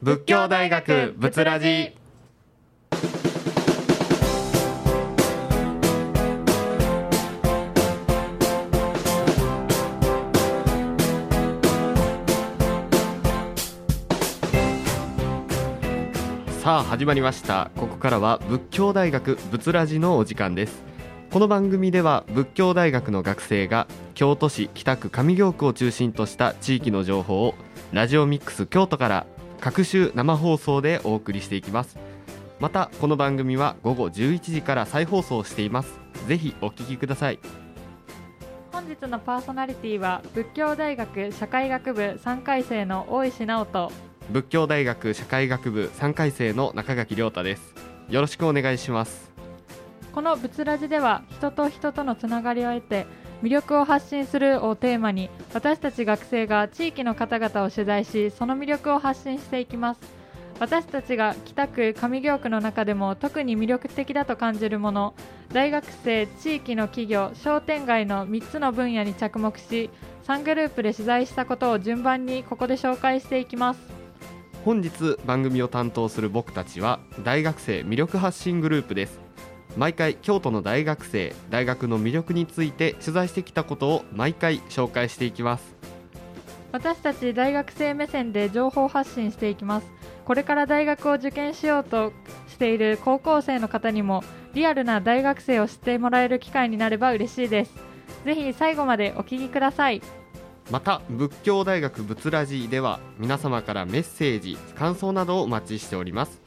仏教大学仏ラジ。さあ始まりました。ここからは仏教大学仏ラジのお時間です。この番組では仏教大学の学生が京都市北区上京区を中心とした地域の情報をラジオミックス京都から各週生放送でお送りしていきます。またこの番組は午後11時から再放送しています。ぜひお聞きください。本日のパーソナリティは仏教大学社会学部3回生の大石直人。仏教大学社会学部3回生の中垣亮太です。よろしくお願いします。この仏ラジでは人と人とのつながりを得て魅力を発信するをテーマに私たち学生が地域の方々を取材しその魅力を発信していきます。私たちが北区上京区の中でも特に魅力的だと感じるもの大学生地域の企業商店街の3つの分野に着目し3グループで取材したことを順番にここで紹介していきます。本日番組を担当する僕たちは大学生魅力発信グループです。毎回京都の大学生大学の魅力について取材してきたことを毎回紹介していきます。私たち大学生目線で情報発信していきます。これから大学を受験しようとしている高校生の方にもリアルな大学生を知ってもらえる機会になれば嬉しいです。ぜひ最後までお聞きください。また仏教大学仏ラジでは皆様からメッセージ感想などをお待ちしております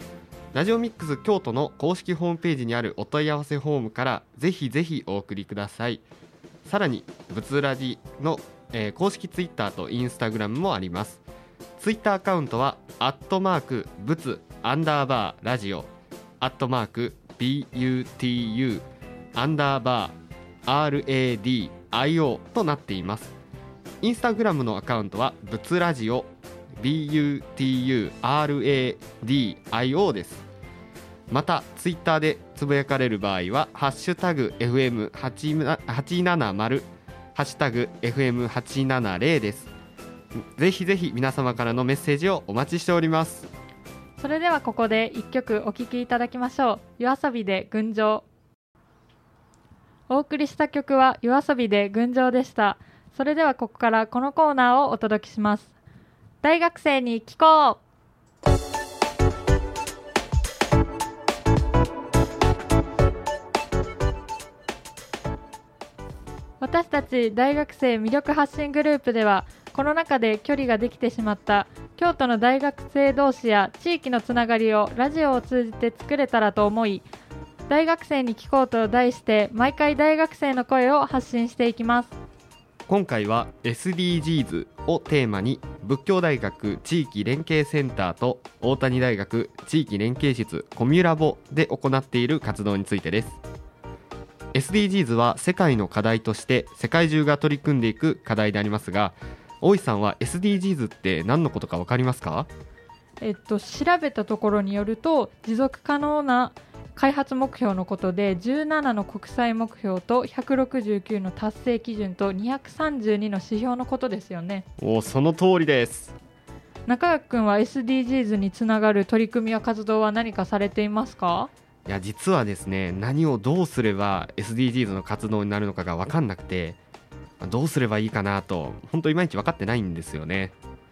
ラジオミックス京都の公式ホームページにあるお問い合わせフォームからぜひぜひお送りください。さらに仏ラジの、えー公式ツイッターとインスタグラムもあります。ツイッターアカウントはアットマーク仏アンダーバーラジオアットマーク BUTU アンダーバー RADIO となっています。インスタグラムのアカウントは仏ラジオ BUTURADIO です。またツイッターでつぶやかれる場合は「ハッシュタグ #FM870」「ハッシュタグ #FM870」です。ぜひぜひ皆様からのメッセージをお待ちしております。それではここで1曲お聴きいただきましょう。夜遊びで群青。お送りした曲は夜遊びで群青でした。それではここからこのコーナーをお届けします。大学生に聞こう。私たち大学生魅力発信グループではコロナ禍で距離ができてしまった京都の大学生同士や地域のつながりをラジオを通じて作れたらと思い大学生に聞こうと題して毎回大学生の声を発信していきます。今回は SDGs をテーマに仏教大学地域連携センターと大谷大学地域連携室コミュラボで行っている活動についてです。SDGs は世界の課題として世界中が取り組んでいく課題でありますが大石さんは SDGs って何のことか分かりますか？えっと、調べたところによると持続可能な開発目標のことで17の国際目標と169の達成基準と232の指標のことですよね。おーその通りです。中垣君は SDGs につながる取り組みや活動は何かされていますか？いや実はですね何をどうすれば SDGs の活動になるのかが分かんなくてまあどうすればいいかなと本当いまいち分かってないんですよね。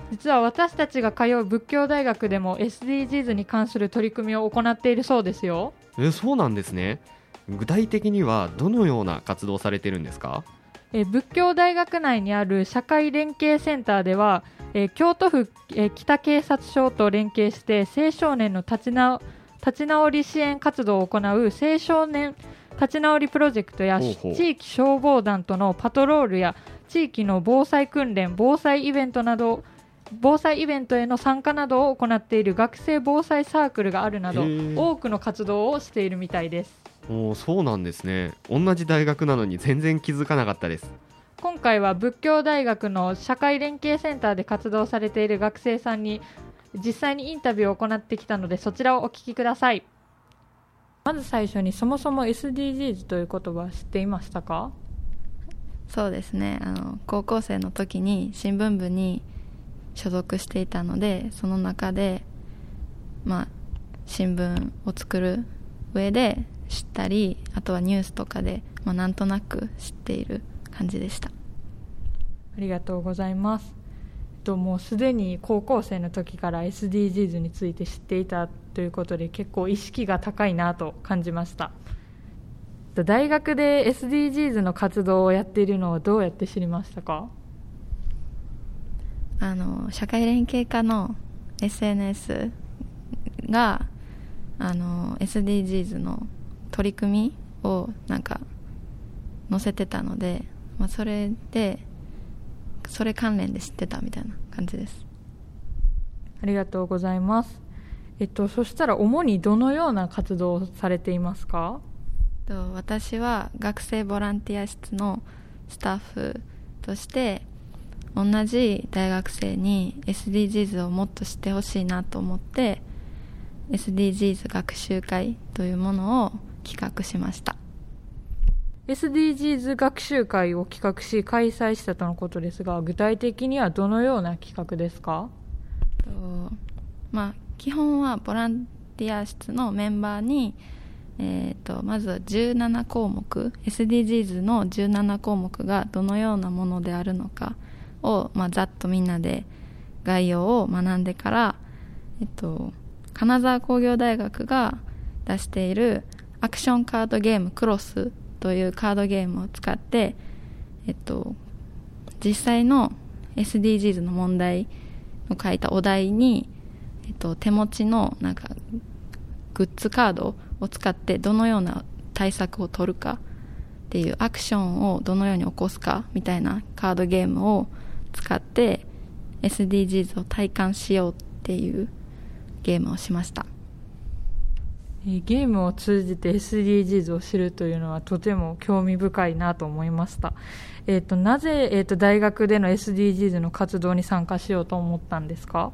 実は私たちが通う仏教大学でも SDGs に関する取り組みを行っているそうですよえそうなんですね。具体的にはどのような活動をされてるんですか？えー仏教大学内にある社会連携センターでは、えー京都府、えー北警察署と連携して青少年の立ち直立ち直り支援活動を行う青少年立ち直りプロジェクトや地域消防団とのパトロールや地域の防災訓練防災イベントなど防災イベントへの参加などを行っている学生防災サークルがあるなど多くの活動をしているみたいです。おーそうなんですね。同じ大学なのに全然気づかなかったです。今回は仏教大学の社会連携センターで活動されている学生さんに実際にインタビューを行ってきたのでそちらをお聞きください。まず最初にそもそも SDGs という言葉は知っていましたか？そうですね。あの高校生の時に新聞部に所属していたのでその中でまあ、新聞を作る上で知ったりあとはニュースとかで、まあ、なんとなく知っている感じでした。ありがとうございます。えっともうすでに高校生の時から SDGs について知っていたということで結構意識が高いなと感じました。大学で SDGs の活動をやっているのはどうやって知りましたか？あの社会連携課の SNS があの SDGs の取り組みをなんか載せてたので、まあ、それでそれ関連で知ってたみたいな感じです。ありがとうございます。えっとそしたら主にどのような活動をされていますか？と私は学生ボランティア室のスタッフとして同じ大学生に SDGs をもっと知ってほしいなと思って SDGs 学習会というものを企画しました。SDGs 学習会を企画し開催したとのことですが具体的にはどのような企画ですか？とまあ基本はボランティア室のメンバーにえーと、まずは17項目 SDGs の17項目がどのようなものであるのかを、まあ、ざっとみんなで概要を学んでから、えっと、金沢工業大学が出しているアクションカードゲームクロスというカードゲームを使って、えっと、実際の SDGs の問題を書いたお題に、えっと、手持ちのなんかグッズカードを使ってどのような対策を取るかっていうアクションをどのように起こすかみたいなカードゲームを使って SDGs を体感しようっていうゲームをしました。ゲームを通じて SDGs を知るというのはとても興味深いなと思いました、えーと、なぜ、えーと大学での SDGs の活動に参加しようと思ったんですか？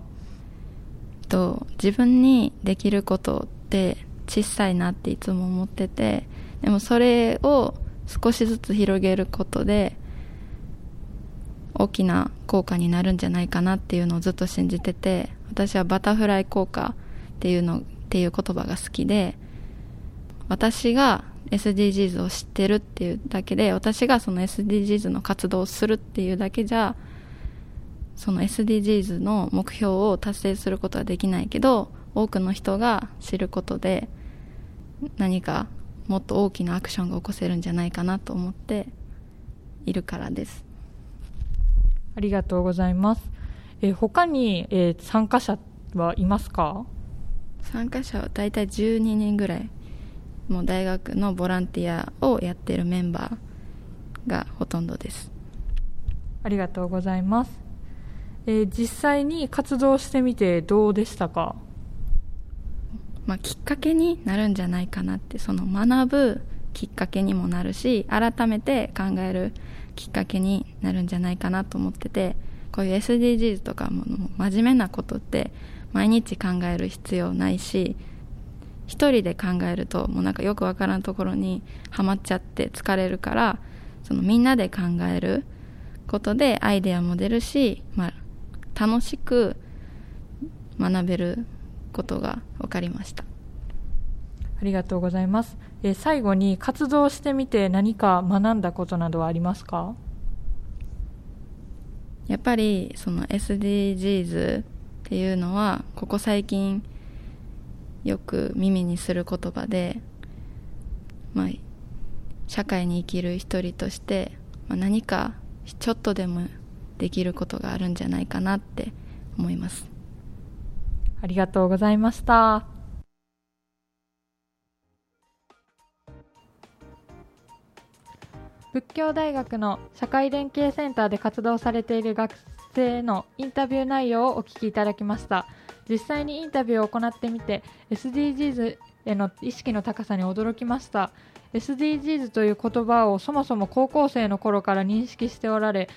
と自分にできることって小さいなっていつも思っててでもそれを少しずつ広げることで大きな効果になるんじゃないかなっていうのをずっと信じてて私はバタフライ効果っていうのっていう言葉が好きで私が SDGs を知ってるっていうだけで私がその SDGs の活動をするっていうだけじゃその SDGs の目標を達成することはできないけど多くの人が知ることで何かもっと大きなアクションが起こせるんじゃないかなと思っているからです。ありがとうございます、えー、他に、えー、参加者はいますか？参加者は大体12人ぐらい。もう大学のボランティアをやっているメンバーがほとんどです。ありがとうございます、えー、実際に活動してみてどうでしたか？まあ、きっかけになるんじゃないかなってその学ぶきっかけにもなるし改めて考えるきっかけになるんじゃないかなと思っててこういう SDGs とかも真面目なことって毎日考える必要ないし一人で考えるともうなんかよくわからんところにはまっちゃって疲れるからそのみんなで考えることでアイデアも出るし、まあ、楽しく学べることが分かりました。ありがとうございます、えー、最後に活動してみて何か学んだことなどはありますか？やっぱりその SDGs っていうのはここ最近よく耳にする言葉で、まあ、社会に生きる一人として、まあ、何かちょっとでもできることがあるんじゃないかなって思います。ありがとうございました。仏教大学の社会連携センターで活動されている学生のインタビュー内容をお聞きいただきました。実際にインタビューを行ってみて SDGs への意識の高さに驚きました。SDGs という言葉をそもそも高校生の頃から認識しておられ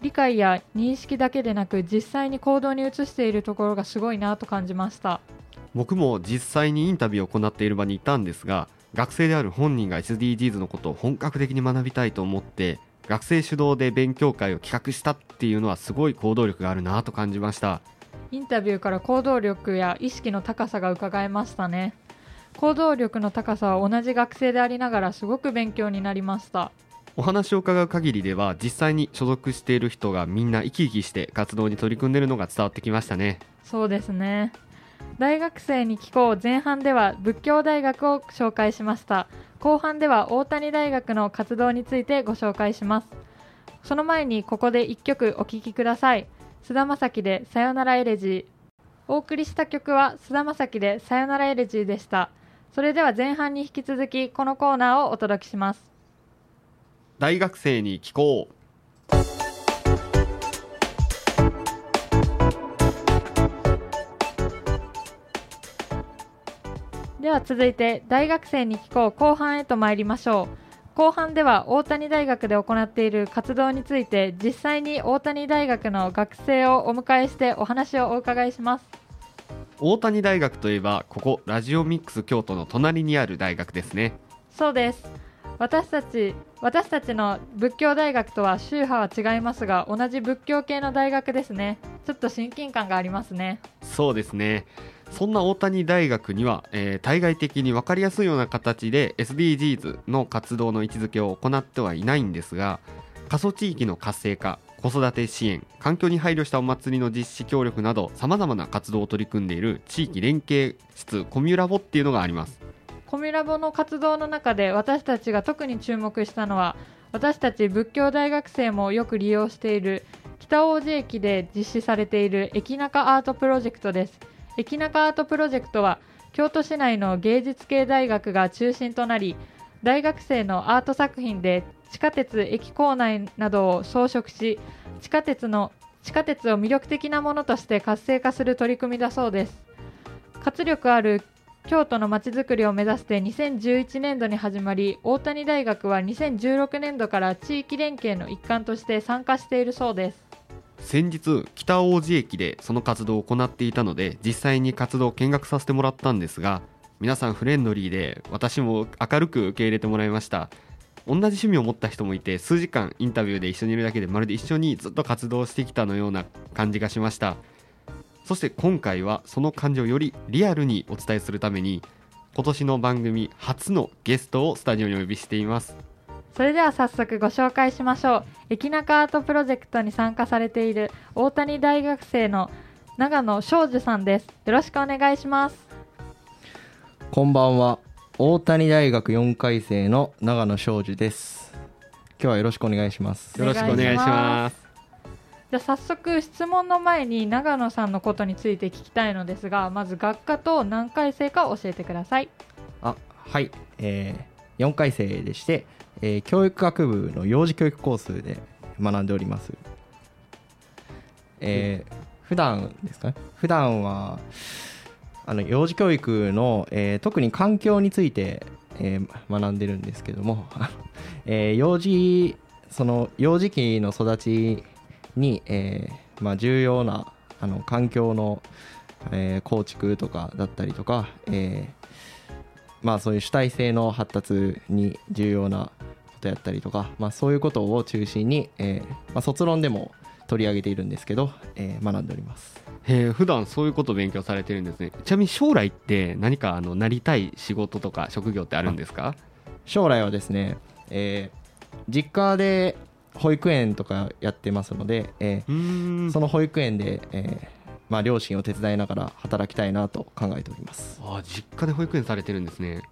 理解や認識だけでなく実際に行動に移しているところがすごいなと感じました。僕も実際にインタビューを行っている場にいたんですが学生である本人が SDGs のことを本格的に学びたいと思って学生主導で勉強会を企画したっていうのはすごい行動力があるなと感じました。インタビューから行動力や意識の高さが伺えましたね。行動力の高さは同じ学生でありながらすごく勉強になりました。お話を伺う限りでは実際に所属している人がみんな生き生きして活動に取り組んでいるのが伝わってきましたね。そうですね大学生に聞こう前半では仏教大学を紹介しました。後半では大谷大学の活動についてご紹介します。その前にここで1曲お聴きください。菅田将暉でさよならエレジー。お送りした曲は菅田将暉でさよならエレジーでした。それでは前半に引き続きこのコーナーをお届けします。大学生に聞こう。では続いて大学生に聞こう後半へと参りましょう。後半では大谷大学で行っている活動について実際に大谷大学の学生をお迎えしてお話をお伺いします。大谷大学といえばここラジオミックス京都の隣にある大学ですね。そうです。私たち私たちの仏教大学とは宗派は違いますが同じ仏教系の大学ですね。ちょっと親近感がありますね。そうですねそんな大谷大学には、えー対外的に分かりやすいような形で SDGs の活動の位置づけを行ってはいないんですが過疎地域の活性化子育て支援環境に配慮したお祭りの実施協力などさまざまな活動を取り組んでいる地域連携室コミュラボっていうのがあります。コミュラボの活動の中で私たちが特に注目したのは私たち仏教大学生もよく利用している北大路駅で実施されている駅中アートプロジェクトです。駅中アートプロジェクトは京都市内の芸術系大学が中心となり大学生のアート作品で地下鉄駅構内などを装飾し地下鉄の地下鉄を魅力的なものとして活性化する取り組みだそうです。活力ある京都のまちづくりを目指して2011年度に始まり大谷大学は2016年度から地域連携の一環として参加しているそうです。先日北大路駅でその活動を行っていたので実際に活動を見学させてもらったんですが皆さんフレンドリーで私も明るく受け入れてもらいました。同じ趣味を持った人もいて数時間インタビューで一緒にいるだけでまるで一緒にずっと活動してきたのような感じがしました。そして今回はその感じをよりリアルにお伝えするために今年の番組初のゲストをスタジオにお呼びしています。それでは早速ご紹介しましょう。駅中アートプロジェクトに参加されている大谷大学生の長野昌寿さんです。よろしくお願いします。こんばんは。大谷大学4回生の長野昌寿です。今日はよろしくお願いします。よろしくお願いします。じゃあ早速質問の前に長野さんのことについて聞きたいのですがまず学科と何回生か教えてください。あはい、えー、4回生でして、えー教育学部の幼児教育コースで学んでおります。えー普段ですかね？普段はあの幼児教育の、えー特に環境について、えー学んでるんですけども、えー幼児その幼児期の育ちに、えーまあ、重要なあの環境の、えー構築とかだったりとか、えーまあ、そういう主体性の発達に重要なことやったりとか、まあ、そういうことを中心に、えーまあ、卒論でも取り上げているんですけど、えー学んでおります。へえ普段そういうことを勉強されてるんですね。ちなみに将来って何かあのなりたい仕事とか職業ってあるんですか？将来はですね、えー実家で保育園とかやってますので、えうーその保育園で、えーまあ、両親を手伝いながら働きたいなと考えております。あー実家で保育園されてるんですね。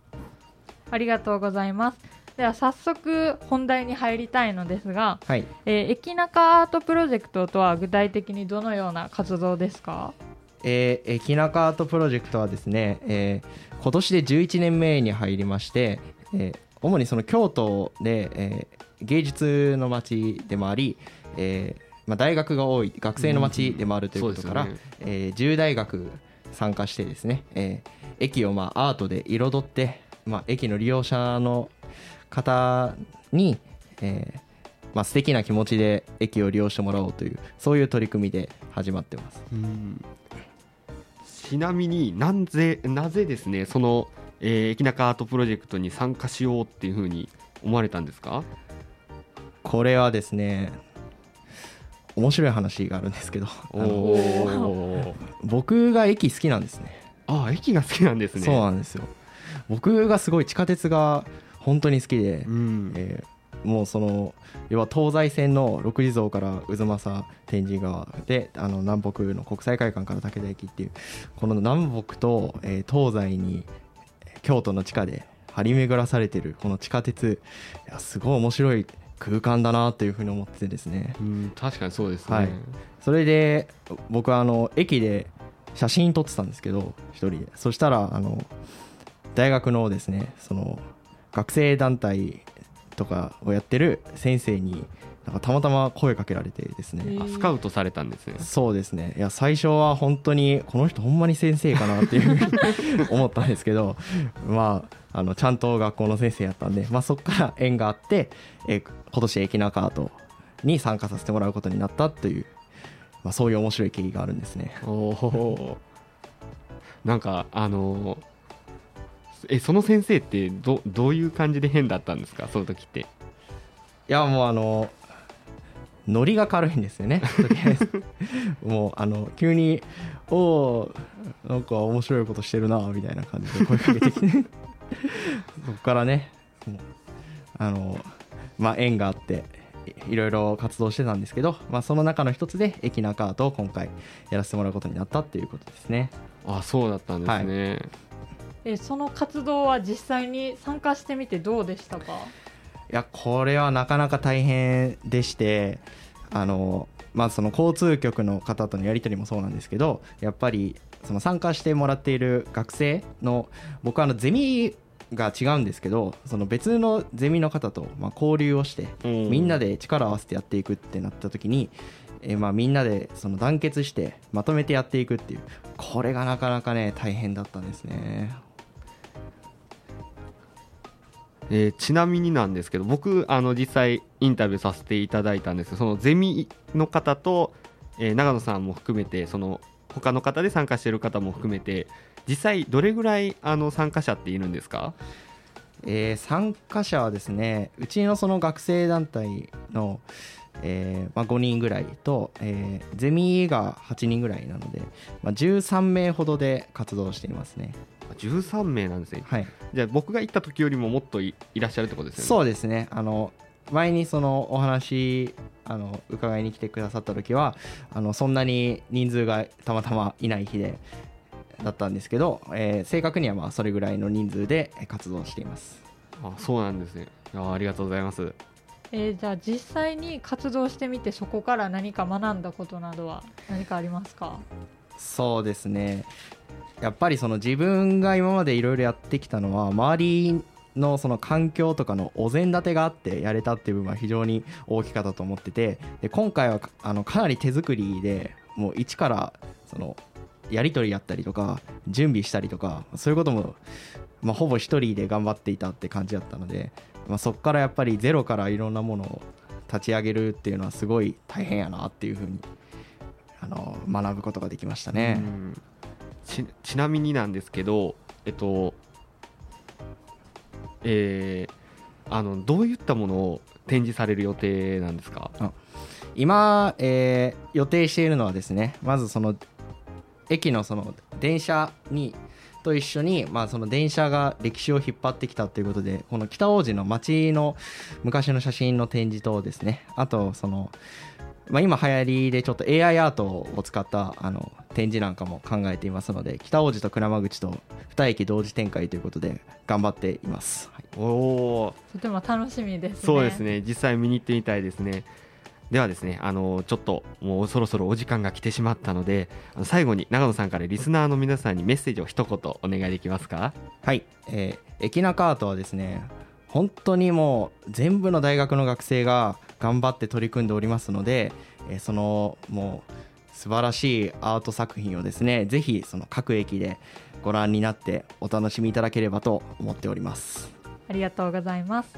ありがとうございますでは早速本題に入りたいのですが、はい。えー駅中アートプロジェクトとは具体的にどのような活動ですか？えー、駅中アートプロジェクトはですね、えー今年で11年目に入りまして、えー主にその京都で、えー芸術の街でもあり、えーまあ、大学が多い学生の街でもあるということから、そうですよね。えー10大学参加してですね、えー駅をまあアートで彩って、まあ、駅の利用者の方に、えーまあ、素敵な気持ちで駅を利用してもらおうというそういう取り組みで始まってます。うん。ちなみになんぜなぜですねその、えー駅中アートプロジェクトに参加しようっていうふうに思われたんですか？これはですね面白い話があるんですけど僕が駅好きなんですね。あ駅が好きなんですね。そうなんですよ。僕がすごい地下鉄が本当に好きで、うん。えーもうその要は東西線の六里蔵から渦政天神川であの南北の国際会館から武田駅っていうこの南北と、えー東西に京都の地下で張り巡らされてるこの地下鉄いやすごい面白い空間だなというふうに思っててですね。うん。確かにそうですね、はい。それで僕はあの駅で写真撮ってたんですけど一人で。そしたらあの大学のですねその学生団体とかをやってる先生になんかたまたま声かけられてですね、あスカウトされたんですね。そうですね。いや最初は本当にこの人ほんまに先生かなっていうふうに思ったんですけどまああのちゃんと学校の先生やったんで、まあ、そこから縁があってえ今年駅ナカートに参加させてもらうことになったという、まあ、そういう面白い経緯があるんですね。おおなんかあのえその先生ってどどういう感じで変だったんですか？その時って。いやもうあのノリが軽いんですよね。もうあの急に「おおなんか面白いことしてるな」みたいな感じで声かけてきて。そこからねあのまあ縁があっていいろいろ活動してたんですけど、まあ、その中の一つで駅ナカートを今回やらせてもらうことになったっていうことですね。あそうだったんですね、えその活動は実際に参加してみてどうでしたか？いやこれはなかなか大変でしてあの、まあ、その交通局の方とのやり取りもそうなんですけどやっぱりその参加してもらっている学生の僕はあのゼミが違うんですけどその別のゼミの方とまあ交流をしてうんみんなで力を合わせてやっていくってなった時に、えーまあみんなでその団結してまとめてやっていくっていうこれがなかなかね大変だったんですね。えーちなみになんですけど僕あの実際インタビューさせていただいたんですけどそのゼミの方と、えー長野さんも含めてその他の方で参加している方も含めて実際どれぐらいあの参加者っているんですか？えー参加者はですねうちのその学生団体の、えーまあ、5人ぐらいと、えーゼミが8人ぐらいなので、まあ、13名ほどで活動していますね。13名なんですね。はい。じゃあ僕が行った時よりももっといいらっしゃるってことですよね。そうですね。あの前にそのお話あの伺いに来てくださった時はあのそんなに人数がたまたまいない日でだったんですけど、えー正確にはまあそれぐらいの人数で活動しています。あそうなんですね。いやありがとうございますえーじゃあ実際に活動してみてそこから何か学んだことなどは何かありますか？そうですね。やっぱりその自分が今までいろいろやってきたのは周りのその環境とかのお膳立てがあってやれたっていう部分は非常に大きかったと思っててで今回はあのかなり手作りでもう一からそのやり取りやったりとか準備したりとかそういうことも、まあ、ほぼ一人で頑張っていたって感じだったので、まあ、そこからやっぱりゼロからいろんなものを立ち上げるっていうのはすごい大変やなっていうふうにあの学ぶことができましたね。うんちちなみになんですけどえっとえーあのどういったものを展示される予定なんですか？今、えー予定しているのはですねまずその駅のその電車にと一緒に、まあ、その電車が歴史を引っ張ってきたということでこの北大路の街の昔の写真の展示とですね。あとその、まあ、今流行りでちょっと AI アートを使ったあの展示なんかも考えていますので北大路と鞍馬口と2駅同時展開ということで頑張っています、はい。おおとても楽しみですね。そうですね。実際見に行ってみたいですねではですねあのちょっともうそろそろお時間が来てしまったので最後に長野さんからリスナーの皆さんにメッセージを一言お願いできますか？はい、えー、エキナカートはですね本当にもう全部の大学の学生が頑張って取り組んでおりますので、えーそのもう素晴らしいアート作品をですねぜひその各駅でご覧になってお楽しみいただければと思っております。ありがとうございます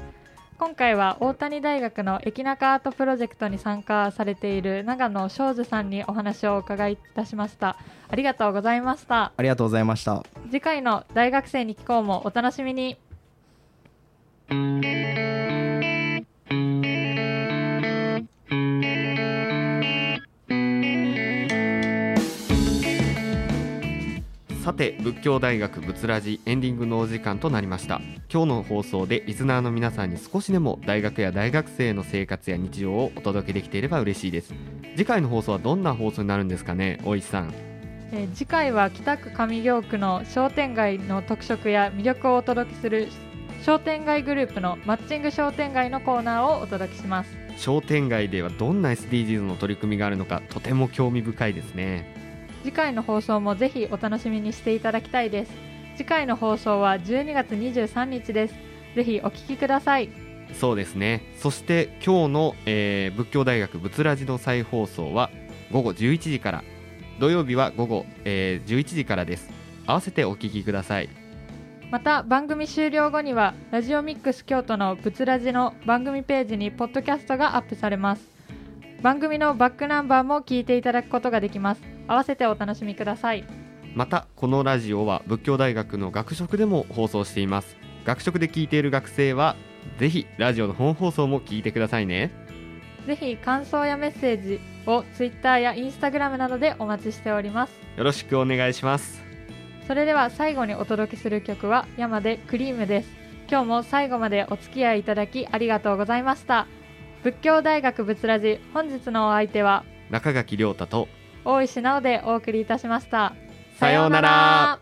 今回は大谷大学の駅中アートプロジェクトに参加されている長野庄司さんにお話をお伺いいたしました。ありがとうございました。ありがとうございました。次回の大学生に聞こうもお楽しみにさて仏教大学仏ラジエンディングのお時間となりました。今日の放送でリスナーの皆さんに少しでも大学や大学生の生活や日常をお届けできていれば嬉しいです。次回の放送はどんな放送になるんですかね大石さん。えー次回は北区上京区の商店街の特色や魅力をお届けする商店街グループのマッチング商店街のコーナーをお届けします。商店街ではどんな SDGs の取り組みがあるのかとても興味深いですね次回の放送もぜひお楽しみにしていただきたいです。次回の放送は12月23日です。ぜひお聞きください。そうですね。そして今日の、えー仏教大学仏ラジの再放送は午後11時から。土曜日は午後、えー11時からです。合わせてお聞きください。また番組終了後にはラジオミックス京都のブツラジの番組ページにポッドキャストがアップされます番組のバックナンバーも聞いていただくことができます。合わせてお楽しみください。またこのラジオは仏教大学の学食でも放送しています。学食で聞いている学生はぜひラジオの本放送も聞いてくださいね。ぜひ感想やメッセージを Twitter や Instagram などでお待ちしております。よろしくお願いします。それでは最後にお届けする曲は山でクリームです。今日も最後までお付き合いいただきありがとうございました仏教大学仏ラジ本日のお相手は中垣亮太と大石直でお送りいたしました。さようなら